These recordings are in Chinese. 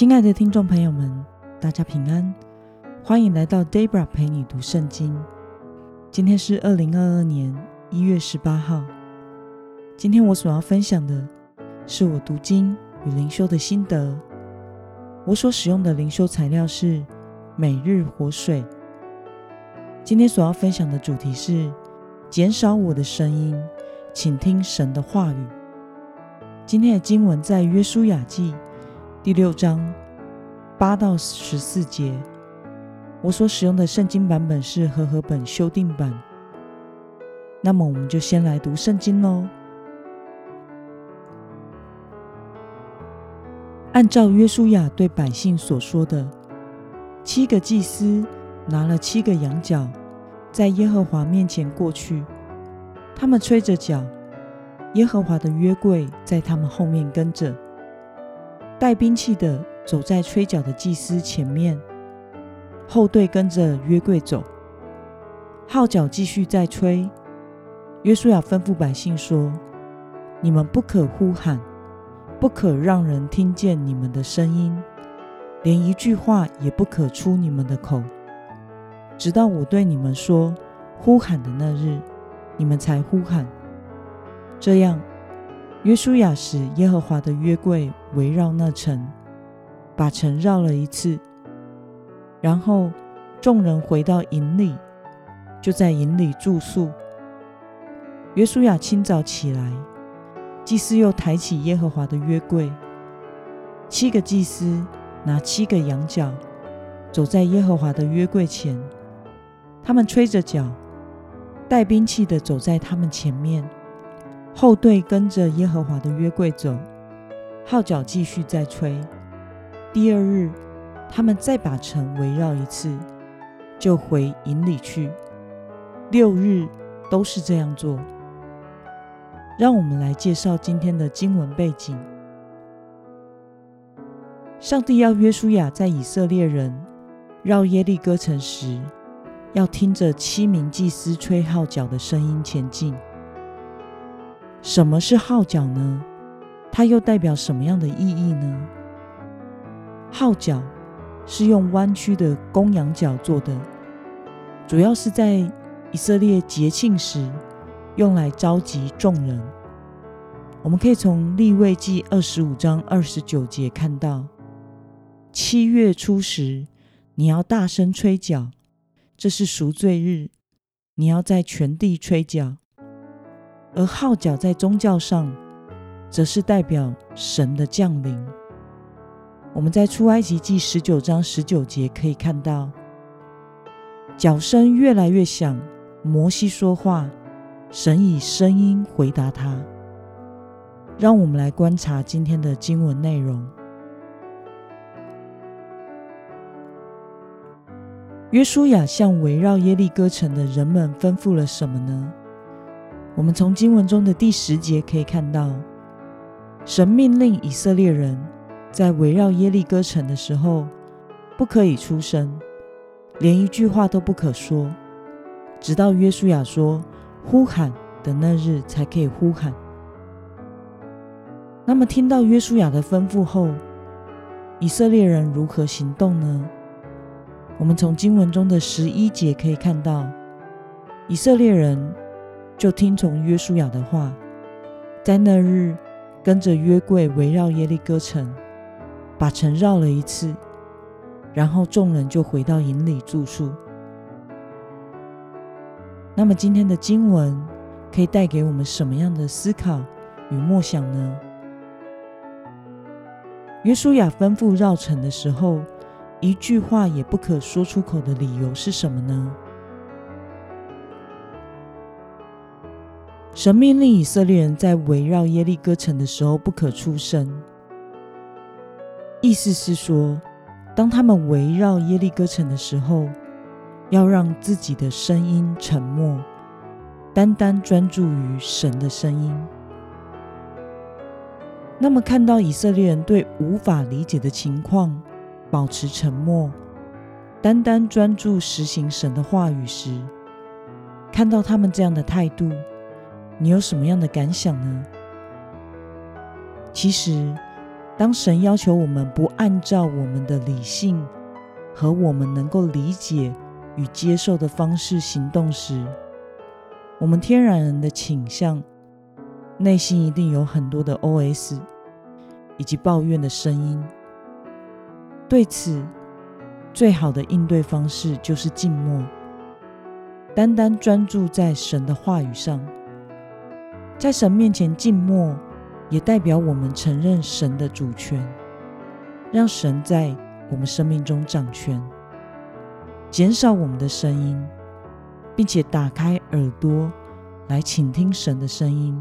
亲爱的听众朋友们，大家平安，欢迎来到 Debra 陪你读圣经。今天是二零二二年一月十八号。今天我所要分享的是我读经与灵修的心得。我所使用的灵修材料是每日活水。今天所要分享的主题是减少我的声音，请听神的话语。今天的经文在约书亚记。第六章八到十四节，我所使用的圣经版本是和合本修订版。那么，我们就先来读圣经喽。按照约书亚对百姓所说的，七个祭司拿了七个羊角，在耶和华面前过去，他们吹着角，耶和华的约柜在他们后面跟着。带兵器的走在吹角的祭司前面，后队跟着约柜走。号角继续在吹。约书亚吩咐百姓说：“你们不可呼喊，不可让人听见你们的声音，连一句话也不可出你们的口，直到我对你们说呼喊的那日，你们才呼喊。这样。”约书亚使耶和华的约柜围绕那城，把城绕了一次，然后众人回到营里，就在营里住宿。约书亚清早起来，祭司又抬起耶和华的约柜，七个祭司拿七个羊角，走在耶和华的约柜前，他们吹着角，带兵器的走在他们前面。后队跟着耶和华的约柜走，号角继续在吹。第二日，他们再把城围绕一次，就回营里去。六日都是这样做。让我们来介绍今天的经文背景。上帝要约书亚在以色列人绕耶利哥城时，要听着七名祭司吹号角的声音前进。什么是号角呢？它又代表什么样的意义呢？号角是用弯曲的公羊角做的，主要是在以色列节庆时用来召集众人。我们可以从立位记二十五章二十九节看到：七月初十，你要大声吹角，这是赎罪日，你要在全地吹角。而号角在宗教上，则是代表神的降临。我们在出埃及记十九章十九节可以看到，角声越来越响，摩西说话，神以声音回答他。让我们来观察今天的经文内容。约书亚向围绕耶利哥城的人们吩咐了什么呢？我们从经文中的第十节可以看到，神命令以色列人在围绕耶利哥城的时候，不可以出声，连一句话都不可说，直到约书亚说“呼喊”的那日才可以呼喊。那么，听到约书亚的吩咐后，以色列人如何行动呢？我们从经文中的十一节可以看到，以色列人。就听从约书亚的话，在那日跟着约柜围绕耶利哥城，把城绕了一次，然后众人就回到营里住宿。那么今天的经文可以带给我们什么样的思考与默想呢？约书亚吩咐绕城的时候，一句话也不可说出口的理由是什么呢？神命令以色列人在围绕耶利哥城的时候不可出声，意思是说，当他们围绕耶利哥城的时候，要让自己的声音沉默，单单专注于神的声音。那么，看到以色列人对无法理解的情况保持沉默，单单专注实行神的话语时，看到他们这样的态度。你有什么样的感想呢？其实，当神要求我们不按照我们的理性和我们能够理解与接受的方式行动时，我们天然人的倾向，内心一定有很多的 OS 以及抱怨的声音。对此，最好的应对方式就是静默，单单专注在神的话语上。在神面前静默，也代表我们承认神的主权，让神在我们生命中掌权，减少我们的声音，并且打开耳朵来倾听神的声音。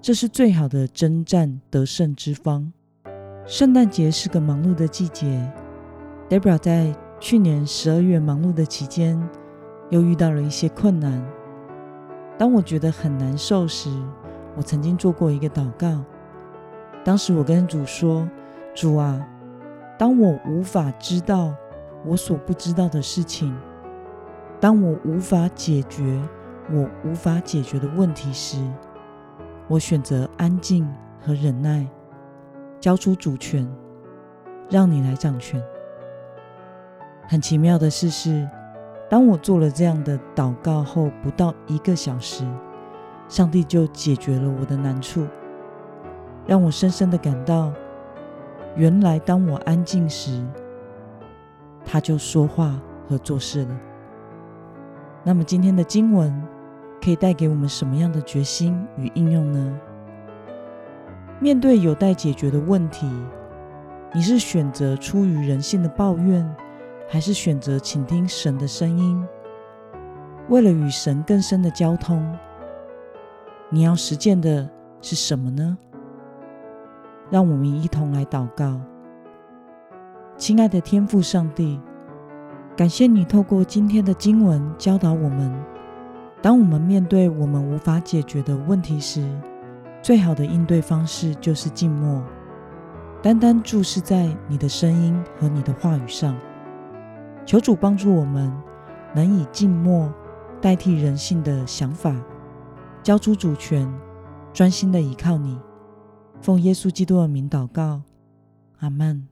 这是最好的征战得胜之方。圣诞节是个忙碌的季节。Debra 在去年十二月忙碌的期间，又遇到了一些困难。当我觉得很难受时，我曾经做过一个祷告。当时我跟主说：“主啊，当我无法知道我所不知道的事情，当我无法解决我无法解决的问题时，我选择安静和忍耐。”交出主权，让你来掌权。很奇妙的事是，当我做了这样的祷告后，不到一个小时，上帝就解决了我的难处，让我深深的感到，原来当我安静时，他就说话和做事了。那么今天的经文可以带给我们什么样的决心与应用呢？面对有待解决的问题，你是选择出于人性的抱怨，还是选择倾听神的声音？为了与神更深的交通，你要实践的是什么呢？让我们一同来祷告。亲爱的天父上帝，感谢你透过今天的经文教导我们：当我们面对我们无法解决的问题时，最好的应对方式就是静默，单单注视在你的声音和你的话语上。求主帮助我们，能以静默代替人性的想法，交出主权，专心的依靠你。奉耶稣基督的名祷告，阿门。